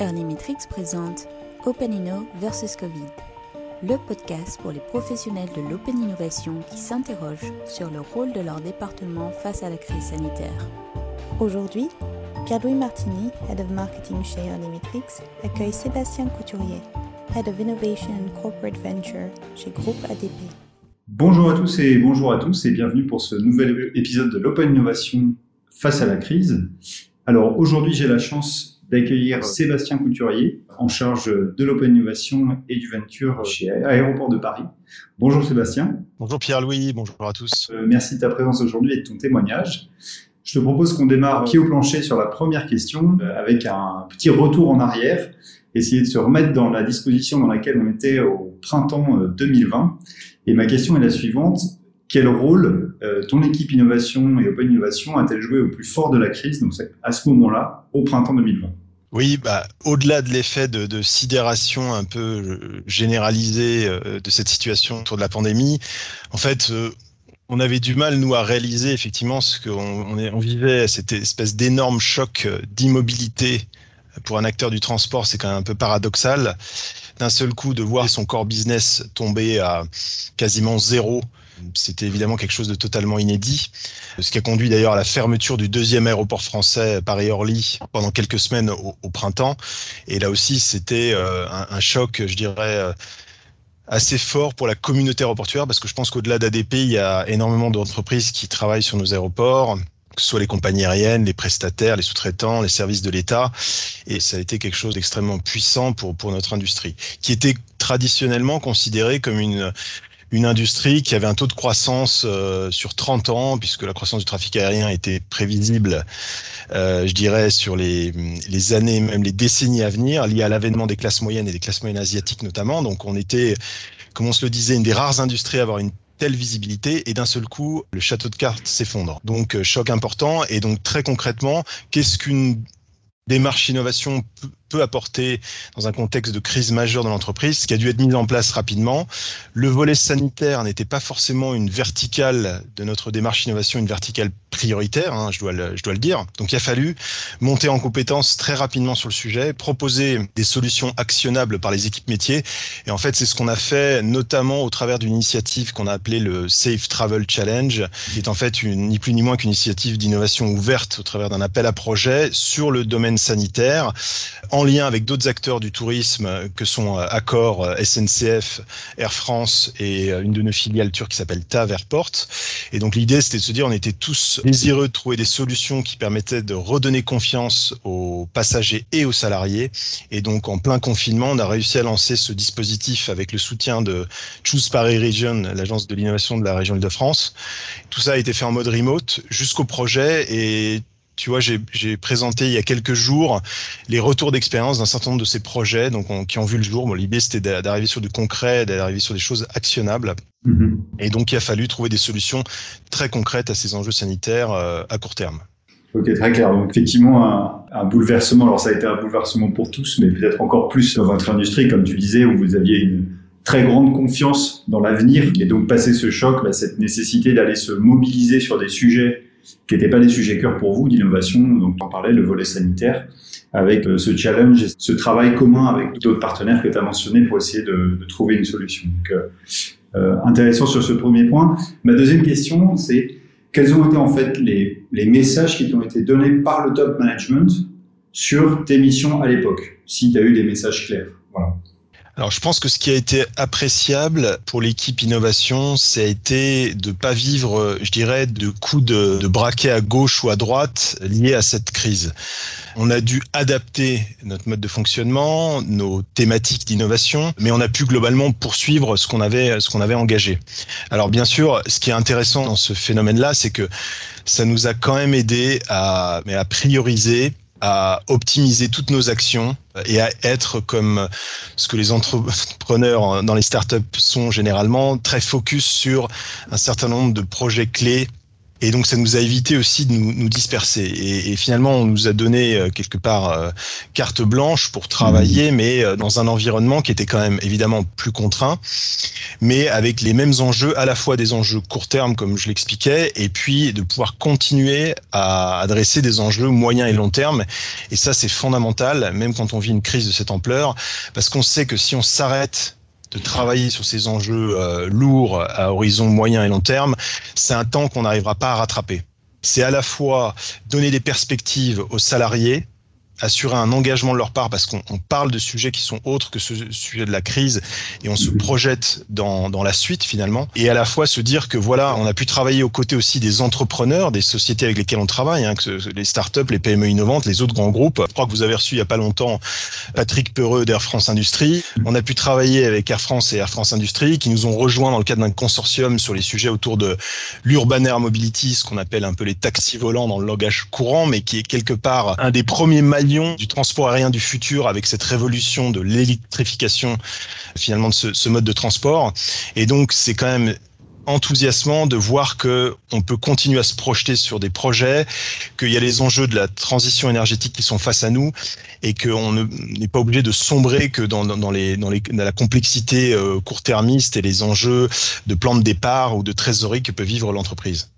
Earlymetrics présente OpenInno versus Covid, le podcast pour les professionnels de l'open innovation qui s'interrogent sur le rôle de leur département face à la crise sanitaire. Aujourd'hui, Pierre-Louis Martini, Head of Marketing chez Earlymetrics, accueille Sébastien Couturier, Head of Innovation and Corporate Venture chez Groupe ADP. Bonjour à tous et bonjour à tous et bienvenue pour ce nouvel épisode de l'Open Innovation face à la crise. Alors aujourd'hui j'ai la chance d'accueillir Sébastien Couturier, en charge de l'Open Innovation et du Venture chez Aéroport de Paris. Bonjour Sébastien. Bonjour Pierre-Louis, bonjour à tous. Euh, merci de ta présence aujourd'hui et de ton témoignage. Je te propose qu'on démarre pied au plancher sur la première question euh, avec un petit retour en arrière, essayer de se remettre dans la disposition dans laquelle on était au printemps 2020. Euh, et ma question est la suivante quel rôle euh, ton équipe innovation et open innovation a-t-elle joué au plus fort de la crise, donc à ce moment-là, au printemps 2020 oui, bah, au-delà de l'effet de, sidération un peu euh, généralisé euh, de cette situation autour de la pandémie, en fait, on avait du mal, nous, à réaliser effectivement ce qu'on on, on vivait, cette espèce d'énorme choc d'immobilité pour un acteur du transport, c'est quand même un peu paradoxal. D'un seul coup, de voir son core business tomber à quasiment zéro c'était évidemment quelque chose de totalement inédit, ce qui a conduit d'ailleurs à la fermeture du deuxième aéroport français Paris-Orly pendant quelques semaines au, printemps. Et là aussi, c'était euh, un, choc, je dirais, euh, assez fort pour la communauté aéroportuaire, parce que je pense qu'au-delà d'ADP, il y a énormément d'entreprises qui travaillent sur nos aéroports que ce soit les compagnies aériennes, les prestataires, les sous-traitants, les services de l'État. Et ça a été quelque chose d'extrêmement puissant pour, pour notre industrie, qui était traditionnellement considérée comme une, une industrie qui avait un taux de croissance euh, sur 30 ans, puisque la croissance du trafic aérien était prévisible, euh, je dirais, sur les, les années, même les décennies à venir, liées à l'avènement des classes moyennes et des classes moyennes asiatiques notamment. Donc on était, comme on se le disait, une des rares industries à avoir une telle visibilité et d'un seul coup le château de cartes s'effondre. Donc euh, choc important et donc très concrètement qu'est-ce qu'une démarche innovation peut apporter dans un contexte de crise majeure dans l'entreprise, ce qui a dû être mis en place rapidement. Le volet sanitaire n'était pas forcément une verticale de notre démarche innovation, une verticale prioritaire, hein, je, dois le, je dois le dire. Donc il a fallu monter en compétence très rapidement sur le sujet, proposer des solutions actionnables par les équipes métiers. Et en fait, c'est ce qu'on a fait notamment au travers d'une initiative qu'on a appelée le Safe Travel Challenge, qui est en fait une, ni plus ni moins qu'une initiative d'innovation ouverte au travers d'un appel à projet sur le domaine sanitaire lien avec d'autres acteurs du tourisme que sont euh, Accor, euh, SNCF, Air France et euh, une de nos filiales turques qui s'appelle TAV Airport. Et donc l'idée c'était de se dire on était tous désireux de trouver des solutions qui permettaient de redonner confiance aux passagers et aux salariés. Et donc en plein confinement, on a réussi à lancer ce dispositif avec le soutien de Choose Paris Region, l'agence de l'innovation de la région Île-de-France. Tout ça a été fait en mode remote jusqu'au projet et tu vois, j'ai présenté il y a quelques jours les retours d'expérience d'un certain nombre de ces projets donc qui ont vu le jour. Bon, L'idée, c'était d'arriver sur du concret, d'arriver sur des choses actionnables. Mm-hmm. Et donc, il a fallu trouver des solutions très concrètes à ces enjeux sanitaires euh, à court terme. Ok, très clair. Donc, effectivement, un, un, bouleversement. Alors, ça a été un bouleversement pour tous, mais peut-être encore plus dans votre industrie, comme tu disais, où vous aviez une très grande confiance dans l'avenir. Et donc, passer ce choc, bah, cette nécessité d'aller se mobiliser sur des sujets qui n'étaient pas des sujets cœur pour vous d'innovation, donc on parlais, le volet sanitaire, avec euh, ce challenge ce travail commun avec d'autres partenaires que tu as mentionné pour essayer de, trouver une solution. Donc, euh, euh, intéressant sur ce premier point. Ma deuxième question, c'est quels ont été en fait les, les messages qui t'ont été donnés par le top management sur tes missions à l'époque, si tu as eu des messages clairs? Voilà. Alors, je pense que ce qui a été appréciable pour l'équipe innovation, ça a été de pas vivre, je dirais, de coups de, de braquet à gauche ou à droite liés à cette crise. On a dû adapter notre mode de fonctionnement, nos thématiques d'innovation, mais on a pu globalement poursuivre ce qu'on avait, ce qu'on avait engagé. Alors, bien sûr, ce qui est intéressant dans ce phénomène-là, c'est que ça nous a quand même aidé à, à prioriser à optimiser toutes nos actions et à être comme ce que les entrepreneurs dans les startups sont généralement très focus sur un certain nombre de projets clés Et donc ça nous a évité aussi de nous, nous disperser. Et, et, finalement, on nous a donné euh, quelque part euh, carte blanche pour travailler, mmh. mais euh, dans un environnement qui était quand même évidemment plus contraint, mais avec les mêmes enjeux, à la fois des enjeux court terme, comme je l'expliquais, et puis de pouvoir continuer à adresser des enjeux moyen et long terme. Et ça, c'est fondamental, même quand on vit une crise de cette ampleur, parce qu'on sait que si on s'arrête de travailler sur ces enjeux euh, lourds à horizon moyen et long terme, c'est un temps qu'on n'arrivera pas à rattraper. C'est à la fois donner des perspectives aux salariés, assurer un engagement de leur part parce qu'on parle de sujets qui sont autres que ce sujet de la crise et on se projette dans, dans la suite finalement. Et à la fois se dire que voilà on a pu travailler aux côtés aussi des entrepreneurs des sociétés avec lesquelles on travaille hein, que les startups les PME innovantes les autres grands groupes. Je crois que vous avez reçu il y a pas longtemps Patrick Peureux d'Air France Industrie. On a pu travailler avec Air France et Air France Industrie qui nous ont rejoints dans le cadre d'un consortium sur les sujets autour de l'urban air mobility ce qu'on appelle un peu les taxis volants dans le langage courant mais qui est quelque part un des premiers du transport aérien du futur avec cette révolution de l'électrification finalement de ce, mode de transport. Et donc c'est quand même enthousiasmant de voir que on peut continuer à se projeter sur des projets, qu'il y a les enjeux de la transition énergétique qui sont face à nous et qu'on n'est pas obligé de sombrer que dans la complexité euh, court-termiste et les enjeux de plan de départ ou de trésorerie que peut vivre l'entreprise.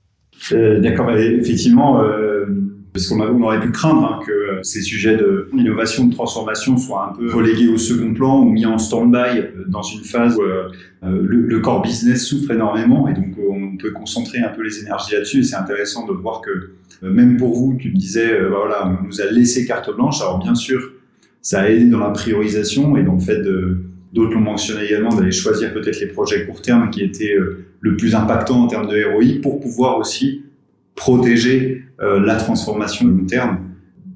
Euh, D'accord, effectivement. Euh parce qu'on aurait pu craindre hein, que euh, ces sujets d'innovation, de, transformation soient un peu relégués au second plan ou mis en stand-by euh, dans une phase où euh, le, le, core business souffre énormément et donc on peut concentrer un peu les énergies là-dessus. Et c'est intéressant de voir que même pour vous, tu me disais, voilà, on nous a laissé carte blanche. Alors bien sûr, ça a aidé dans la priorisation et dans le fait D'autres l'ont mentionné également d'aller choisir peut-être les projets court terme qui étaient le plus impactants en termes de ROI pour pouvoir aussi protéger euh, la transformation de long terme.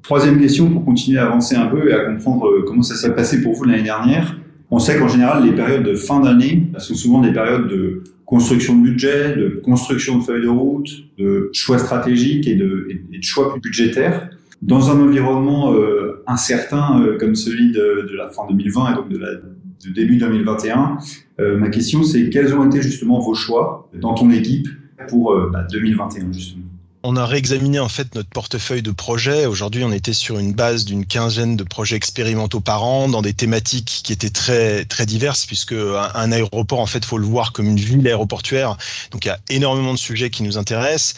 Troisième question pour continuer à avancer un peu et à comprendre euh, comment ça s'est passé pour vous l'année dernière. On sait qu'en général, les périodes de fin d'année sont souvent des périodes de construction de budget, de construction de feuilles de route, de choix stratégiques et de, et de choix budgétaires. Dans un environnement euh, incertain euh, comme celui de, la fin 2020 et donc de, début 2021, euh, ma question c'est quels ont été justement vos choix dans ton équipe pour bah, 2021 justement? On a réexaminé en fait notre portefeuille de projets. Aujourd'hui, on était sur une base d'une quinzaine de projets expérimentaux par an dans des thématiques qui étaient très très diverses puisque un, aéroport en fait faut le voir comme une ville aéroportuaire. Donc il y a énormément de sujets qui nous intéressent.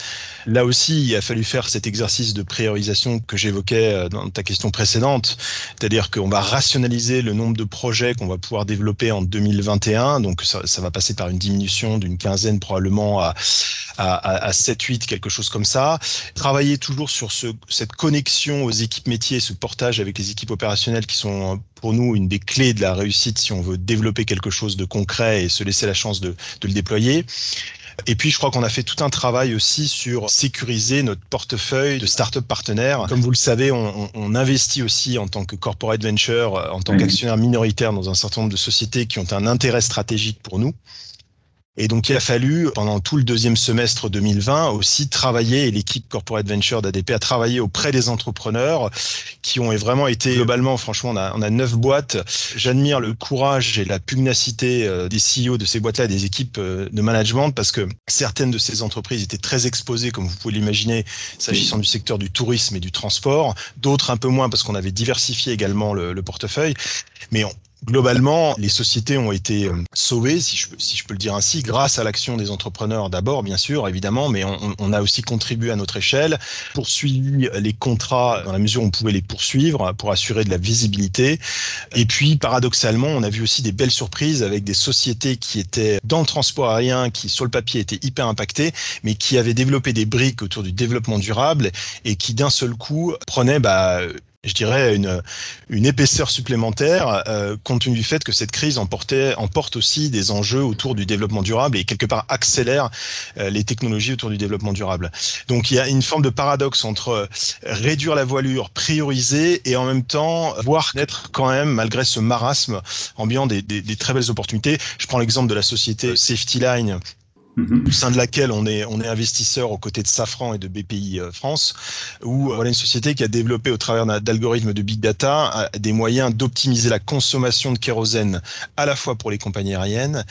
Là aussi, il a fallu faire cet exercice de priorisation que j'évoquais euh, dans ta question précédente, c'est-à-dire qu'on va rationaliser le nombre de projets qu'on va pouvoir développer en 2021. Donc ça, va passer par une diminution d'une quinzaine probablement à, à, à 7, 8, quelque chose comme ça Travailler toujours sur ce, cette connexion aux équipes métiers, ce portage avec les équipes opérationnelles qui sont pour nous une des clés de la réussite si on veut développer quelque chose de concret et se laisser la chance de, de le déployer. Et puis, je crois qu'on a fait tout un travail aussi sur sécuriser notre portefeuille de start-up partenaires. Comme vous le savez, on, on, investit aussi en tant que corporate venture, en tant qu'actionnaire minoritaire dans un certain nombre de sociétés qui ont un intérêt stratégique pour nous. Et donc, il a fallu, pendant tout le deuxième semestre 2020, aussi travailler, et l'équipe Corporate Venture d'ADP a travaillé auprès des entrepreneurs qui ont vraiment été, globalement, franchement, on a, on a neuf boîtes. J'admire le courage et la pugnacité euh, des CEO de ces boîtes-là, des équipes euh, de management, parce que certaines de ces entreprises étaient très exposées, comme vous pouvez l'imaginer, s'agissant du secteur du tourisme et du transport. D'autres un peu moins, parce qu'on avait diversifié également le, le portefeuille. Mais on, globalement, les sociétés ont été euh, sauvées, si je, peux le dire ainsi, grâce à l'action des entrepreneurs d'abord, bien sûr, évidemment, mais on, on, a aussi contribué à notre échelle, poursuivi les contrats dans la mesure où on pouvait les poursuivre pour assurer de la visibilité. Et puis, paradoxalement, on a vu aussi des belles surprises avec des sociétés qui étaient dans le transport aérien, qui sur le papier étaient hyper impactées, mais qui avaient développé des briques autour du développement durable et qui d'un seul coup prenaient bah, je dirais, une, une épaisseur supplémentaire, euh, compte tenu du fait que cette crise emportait, emporte aussi des enjeux autour du développement durable et quelque part accélère euh, les technologies autour du développement durable. Donc il y a une forme de paradoxe entre réduire la voilure, prioriser et en même temps voir naître quand même, malgré ce marasme ambiant, des, des, des très belles opportunités. Je prends l'exemple de la société Safety Line Mhm. au sein de laquelle on est, on est investisseur aux côtés de Safran et de BPI euh, France, où voilà une société qui a développé au travers d'algorithmes de big data des moyens d'optimiser la consommation de kérosène à la fois pour les compagnies aériennes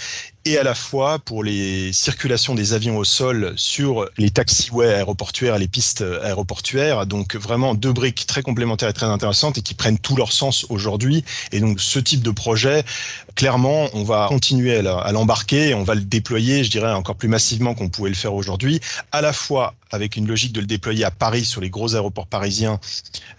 et à la fois pour les circulations des avions au sol sur les taxiways aéroportuaires les pistes aéroportuaires. Donc vraiment deux briques très complémentaires et très intéressantes et qui prennent tout leur sens aujourd'hui. Et donc ce type de projet, clairement, on va continuer à l'embarquer on va le déployer, je dirais, encore plus massivement qu'on pouvait le faire aujourd'hui, à la fois avec une logique de le déployer à Paris sur les gros aéroports parisiens,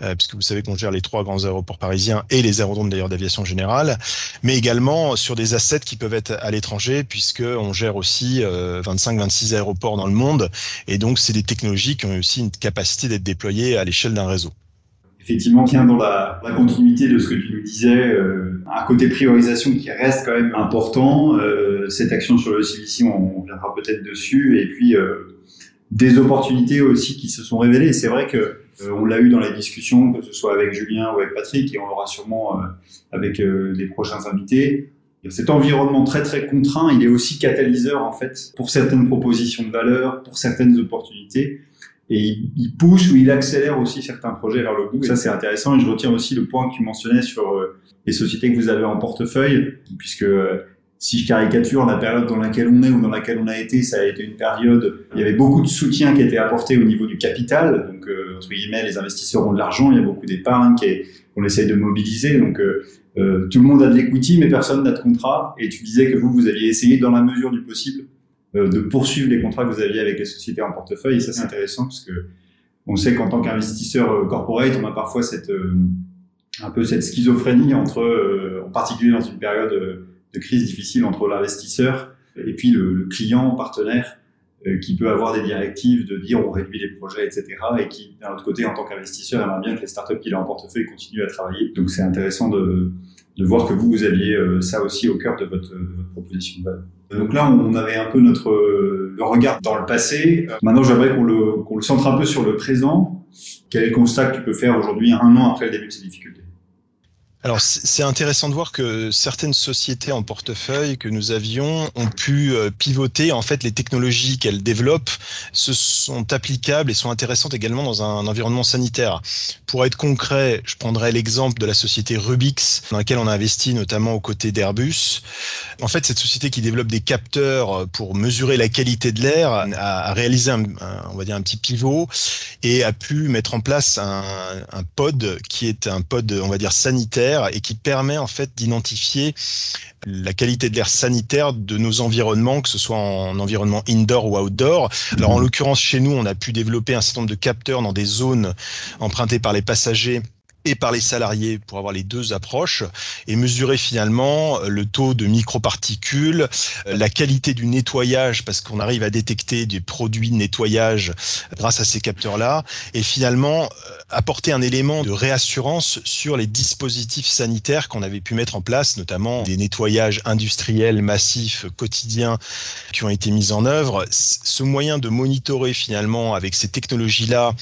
euh, puisque vous savez qu'on gère les trois grands aéroports parisiens et les aérodromes d'ailleurs d'aviation générale, mais également sur des assets qui peuvent être à l'étranger, puisqu'on gère aussi 25-26 euh, aéroports dans le monde, et donc c'est des technologies qui ont aussi une capacité d'être déployées à l'échelle d'un réseau effectivement tient dans la, continuité de ce que tu nous disais, euh, un côté priorisation qui reste quand même important. Euh, cette action sur le CVC, on, on viendra peut-être dessus, et puis des opportunités aussi qui se sont révélées. C'est vrai que euh, on l'a eu dans les discussions, que ce soit avec Julien ou avec Patrick, et on l'aura sûrement euh, avec les prochains invités. Cet environnement très très contraint, il est aussi catalyseur en fait pour certaines propositions de valeur, pour certaines opportunités et il, pousse ou il accélère aussi certains projets vers le bout. ça, c'est intéressant. Et je retiens aussi le point que tu mentionnais sur euh, les sociétés que vous avez en portefeuille, puisque euh, si je caricature la période dans laquelle on est ou dans laquelle on a été, ça a été une période, il y avait beaucoup de soutien qui était apporté au niveau du capital. Donc, euh, entre guillemets, les investisseurs ont de l'argent, il y a beaucoup d'épargne qu'on essaye de mobiliser. Donc, euh, tout le monde a de l'equity, mais personne n'a de contrat. Et tu disais que vous, vous aviez essayé dans la mesure du possible euh, de poursuivre les contrats que vous aviez avec les sociétés en portefeuille. Et ça, c'est intéressant parce que on sait qu'en tant qu'investisseur euh, corporate, on a parfois cette euh, un peu cette schizophrénie entre, en particulier dans une période de crise difficile entre l'investisseur et puis le, client partenaire qui peut avoir des directives de dire on réduit les projets, etc. et qui, d'un autre côté, en tant qu'investisseur, aimerait bien que les startups qu'il a en portefeuille continuent à travailler. Donc c'est intéressant de, voir que vous, vous aviez ça aussi au cœur de votre, votre proposition de valeur. Donc là, on avait un peu notre regard dans le passé. Maintenant, j'aimerais qu'on le, le centre un peu sur le présent. Quel est le constat que tu peux faire aujourd'hui, un an après le début de ces difficultés? Alors c'est intéressant de voir que certaines sociétés en portefeuille que nous avions ont pu euh, pivoter. En fait, les technologies qu'elles développent se sont applicables et sont intéressantes également dans un environnement sanitaire. Pour être concret, je prendrai l'exemple de la société Rubix, dans laquelle on a investi notamment aux côtés d'Airbus. En fait, cette société qui développe des capteurs pour mesurer la qualité de l'air a, réalisé un, on va dire un petit pivot et a pu mettre en place un, un pod qui est un pod, on va dire sanitaire et qui permet en fait d'identifier la qualité de l'air sanitaire de nos environnements, que ce soit en environnement indoor ou outdoor. Alors en l'occurrence chez nous, on a pu développer un certain nombre de capteurs dans des zones empruntées par les passagers et par les salariés pour avoir les deux approches et mesurer finalement euh, le taux de microparticules, euh, la qualité du nettoyage parce qu'on arrive à détecter des produits de nettoyage grâce à ces capteurs-là et finalement euh, apporter un élément de réassurance sur les dispositifs sanitaires qu'on avait pu mettre en place, notamment des nettoyages industriels massifs quotidiens qui ont été mis en œuvre. Ce moyen de monitorer finalement avec ces technologies-là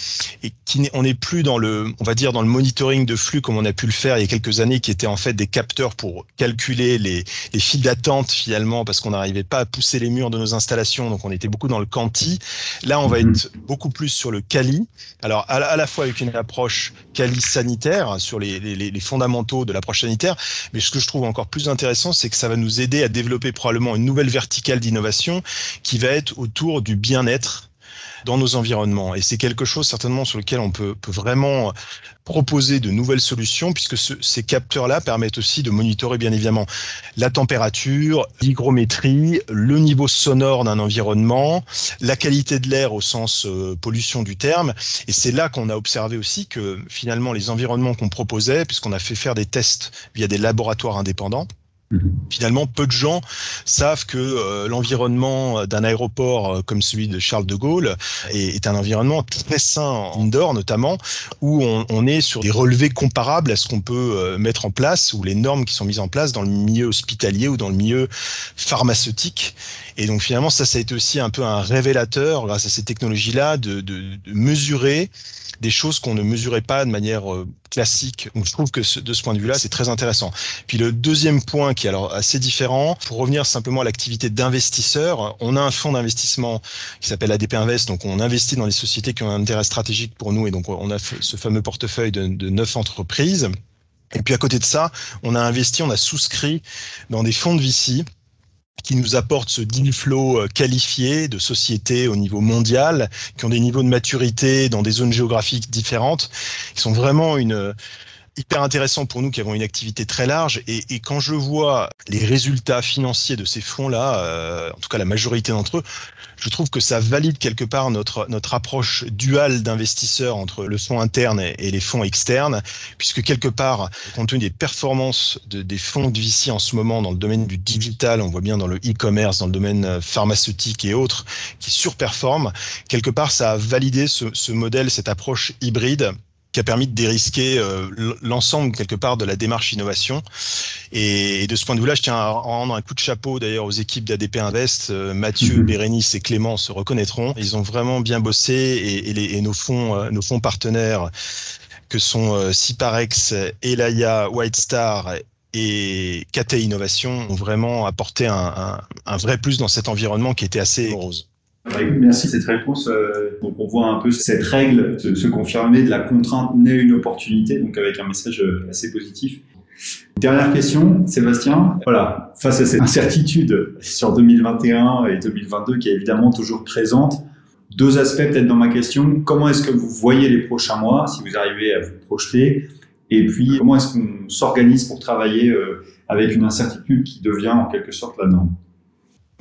et qui on n'est plus dans le, on va dire dans le monitoring de flux comme on a pu le faire il y a quelques années, qui étaient en fait des capteurs pour calculer les, les files d'attente finalement, parce qu'on n'arrivait pas à pousser les murs de nos installations, donc on était beaucoup dans le quanti. Là, on va mhm. être beaucoup plus sur le quali. Alors à la, fois avec une approche quali sanitaire hein, sur les, les, les fondamentaux de l'approche sanitaire, mais ce que je trouve encore plus intéressant, c'est que ça va nous aider à développer probablement une nouvelle verticale d'innovation qui va être autour du bien-être dans nos environnements. Et c'est quelque chose certainement sur lequel on peut, peut vraiment proposer de nouvelles solutions, puisque ces capteurs-là permettent aussi de monitorer bien évidemment la température, l'hygrométrie, le niveau sonore d'un environnement, la qualité de l'air au sens euh, pollution du terme. Et c'est là qu'on a observé aussi que finalement les environnements qu'on proposait, puisqu'on a fait faire des tests via des laboratoires indépendants. Finalement, peu de gens savent que euh, l'environnement d'un aéroport euh, comme celui de Charles de Gaulle est, un environnement très sain, indoor notamment, où on, est sur des relevés comparables à ce qu'on peut euh, mettre en place, ou les normes qui sont mises en place dans le milieu hospitalier ou dans le milieu pharmaceutique. Et donc finalement, ça, a été aussi un peu un révélateur, grâce à ces technologies-là, de mesurer des choses qu'on ne mesurait pas de manière classique. Donc je trouve que de ce point de vue-là, c'est très intéressant. Puis le deuxième point qui alors assez différent. Pour revenir simplement à l'activité d'investisseur, on a un fonds d'investissement qui s'appelle ADP Invest, donc on investit dans les sociétés qui ont un intérêt stratégique pour nous, et donc on a ce fameux portefeuille de, de neuf entreprises. Et puis à côté de ça, on a investi, on a souscrit dans des fonds de VC qui nous apportent ce deal flow euh, qualifié de sociétés au niveau mondial, qui ont des niveaux de maturité dans des zones géographiques différentes, qui sont vraiment une hyper intéressant pour nous qui avons une activité très large. Et, et quand je vois les résultats financiers de ces fonds-là, euh, en tout cas la majorité d'entre eux, je trouve que ça valide quelque part notre, notre approche duale d'investisseurs entre le fonds interne et, les fonds externes, puisque quelque part, compte tenu des performances de, des fonds de VC en ce moment dans le domaine du digital, on voit bien dans le e-commerce, dans le domaine euh, pharmaceutique et autres, qui surperforment, quelque part, ça a validé ce, ce modèle, cette approche hybride qui a permis de dérisquer euh, l'ensemble quelque part de la démarche innovation. Et, de ce point de vue-là, je tiens à rendre un coup de chapeau d'ailleurs aux équipes d'ADP Invest. Euh, Mathieu, mhm. Bérénice et Clément se reconnaîtront. Ils ont vraiment bien bossé et, et, les, et nos fonds, euh, nos fonds partenaires que sont Ciparex, Elaya, White Star et KT Innovation ont vraiment apporté un, un, un vrai plus dans cet environnement qui était assez rose. Merci de cette réponse. Euh, donc on voit un peu cette règle se, confirmer de la contrainte naît une opportunité, donc avec un message euh, assez positif. Dernière question, Sébastien. Voilà, face à cette incertitude sur 2021 et 2022 qui est évidemment toujours présente, deux aspects peut-être dans ma question. Comment est-ce que vous voyez les prochains mois, si vous arrivez à vous projeter? Et puis, comment est-ce qu'on s'organise pour travailler euh, avec une incertitude qui devient en quelque sorte la norme?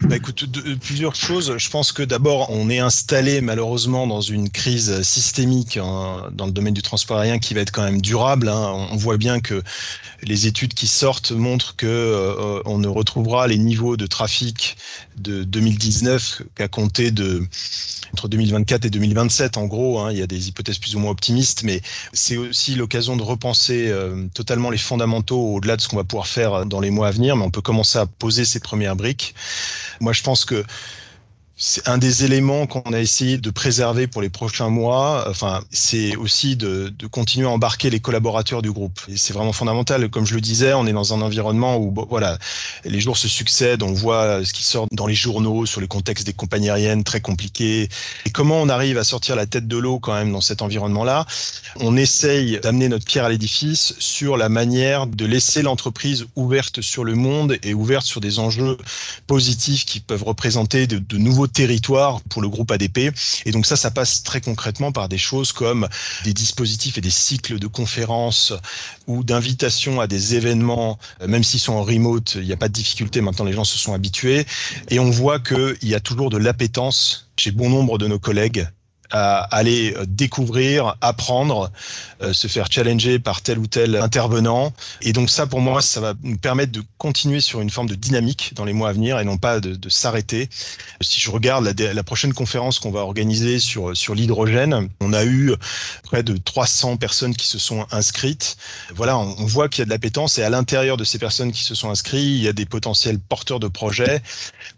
Bah écoute, plusieurs choses. Je pense que d'abord, on est installé malheureusement dans une crise systémique hein, dans le domaine du transport aérien qui va être quand même durable. Hein. On voit bien que les études qui sortent montrent que euh, on ne retrouvera les niveaux de trafic de 2019 qu'à compter de entre 2024 et 2027 en gros. Hein, il y a des hypothèses plus ou moins optimistes, mais c'est aussi l'occasion de repenser euh, totalement les fondamentaux au-delà de ce qu'on va pouvoir faire dans les mois à venir. Mais on peut commencer à poser ces premières briques. Moi, je pense que c'est un des éléments qu'on a essayé de préserver pour les prochains mois. Enfin, c'est aussi de, continuer à embarquer les collaborateurs du groupe. C'est vraiment fondamental. Comme je le disais, on est dans un environnement où, voilà, les jours se succèdent. On voit ce qui sort dans les journaux sur le contexte des compagnies aériennes très compliqué. Et comment on arrive à sortir la tête de l'eau quand même dans cet environnement-là? On essaye d'amener notre pierre à l'édifice sur la manière de laisser l'entreprise ouverte sur le monde et ouverte sur des enjeux positifs qui peuvent représenter de nouveaux territoire pour le groupe ADP. Et donc ça, ça passe très concrètement par des choses comme des dispositifs et des cycles de conférences ou d'invitation à des événements, euh, même s'ils sont en remote, il n'y a pas de difficulté. Maintenant, les gens se sont habitués. Et on voit qu'il y a toujours de l'appétence chez bon nombre de nos collègues à aller euh, découvrir, apprendre, euh, se faire challenger par tel ou tel intervenant. Et donc ça, pour moi, ça va nous permettre de continuer sur une forme de dynamique dans les mois à venir et non pas de, s'arrêter. Si je regarde la, prochaine conférence qu'on va organiser sur, sur l'hydrogène, on a eu près de 300 personnes qui se sont inscrites. Voilà, on, on voit qu'il y a de l'appétence et à l'intérieur de ces personnes qui se sont inscrites, il y a des potentiels porteurs de projets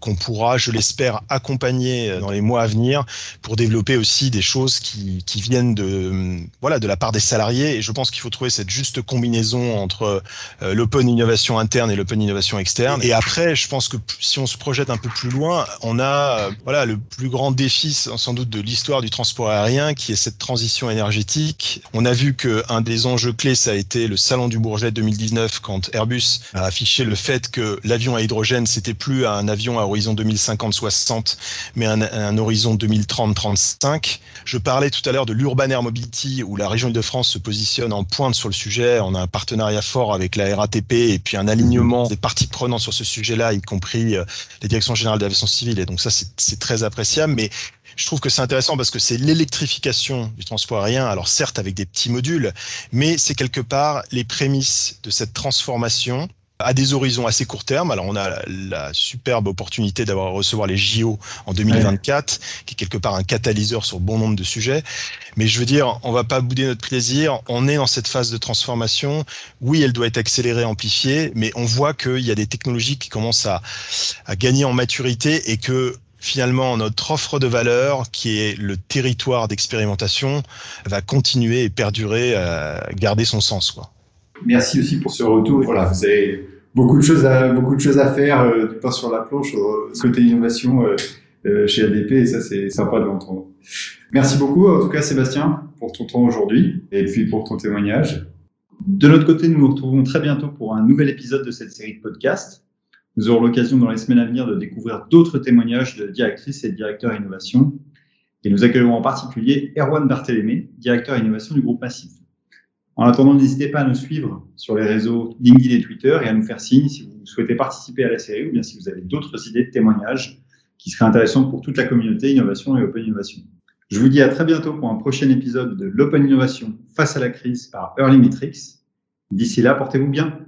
qu'on pourra, je l'espère, accompagner dans les mois à venir pour développer aussi des choses qui, viennent de, voilà, de la part des salariés. Et je pense qu'il faut trouver cette juste combinaison entre euh, l'open innovation interne et l'open innovation externe. Et après, je pense que si on se projette un peu plus loin, on a euh, voilà, le plus grand défi sans doute de l'histoire du transport aérien, qui est cette transition énergétique. On a vu qu'un des enjeux clés, ça a été le salon du Bourget 2019, quand Airbus a affiché le fait que l'avion à hydrogène, c'était plus un avion à horizon 2050-60, mais un horizon 2030-35. Je parlais tout à l'heure de l'Urban Air Mobility, où la région Île-de-France se positionne en pointe sur le sujet. On a un partenariat fort avec la RATP et puis un alignement des parties prenantes sur ce sujet-là, y compris euh, les directions générales d'aviation civile. Et donc ça, c'est très appréciable. Mais je trouve que c'est intéressant parce que c'est l'électrification du transport aérien, alors certes avec des petits modules, mais c'est quelque part les prémices de cette transformation à des horizons assez court terme. Alors on a la, superbe opportunité d'avoir recevoir les JO en 2024, qui est quelque part un catalyseur sur bon nombre de sujets. Mais je veux dire, on va pas bouder notre plaisir. On est dans cette phase de transformation. Oui, elle doit être accélérée, amplifiée, mais on voit qu'il y a des technologies qui commencent à, à gagner en maturité et que finalement notre offre de valeur, qui est le territoire d'expérimentation, va continuer et perdurer, à garder son sens. Quoi. Merci aussi pour ce retour. Voilà, vous avez beaucoup de choses à beaucoup de choses à faire, euh, du pain sur la planche euh, côté innovation euh, chez ADP et ça c'est sympa de l'entendre. Merci beaucoup en tout cas Sébastien pour ton temps aujourd'hui et puis pour ton témoignage. De notre côté, nous nous retrouvons très bientôt pour un nouvel épisode de cette série de podcasts. Nous aurons l'occasion dans les semaines à venir de découvrir d'autres témoignages de directrices et de directeurs innovation. Et nous accueillerons en particulier Erwan Barthélémé, directeur innovation du groupe Massif. En attendant, n'hésitez pas à nous suivre sur les réseaux LinkedIn et Twitter et à nous faire signe si vous souhaitez participer à la série ou bien si vous avez d'autres idées de témoignages qui seraient intéressantes pour toute la communauté innovation et open innovation. Je vous dis à très bientôt pour un prochain épisode de l'Open Innovation face à la crise par Early Metrics. D'ici là, portez-vous bien.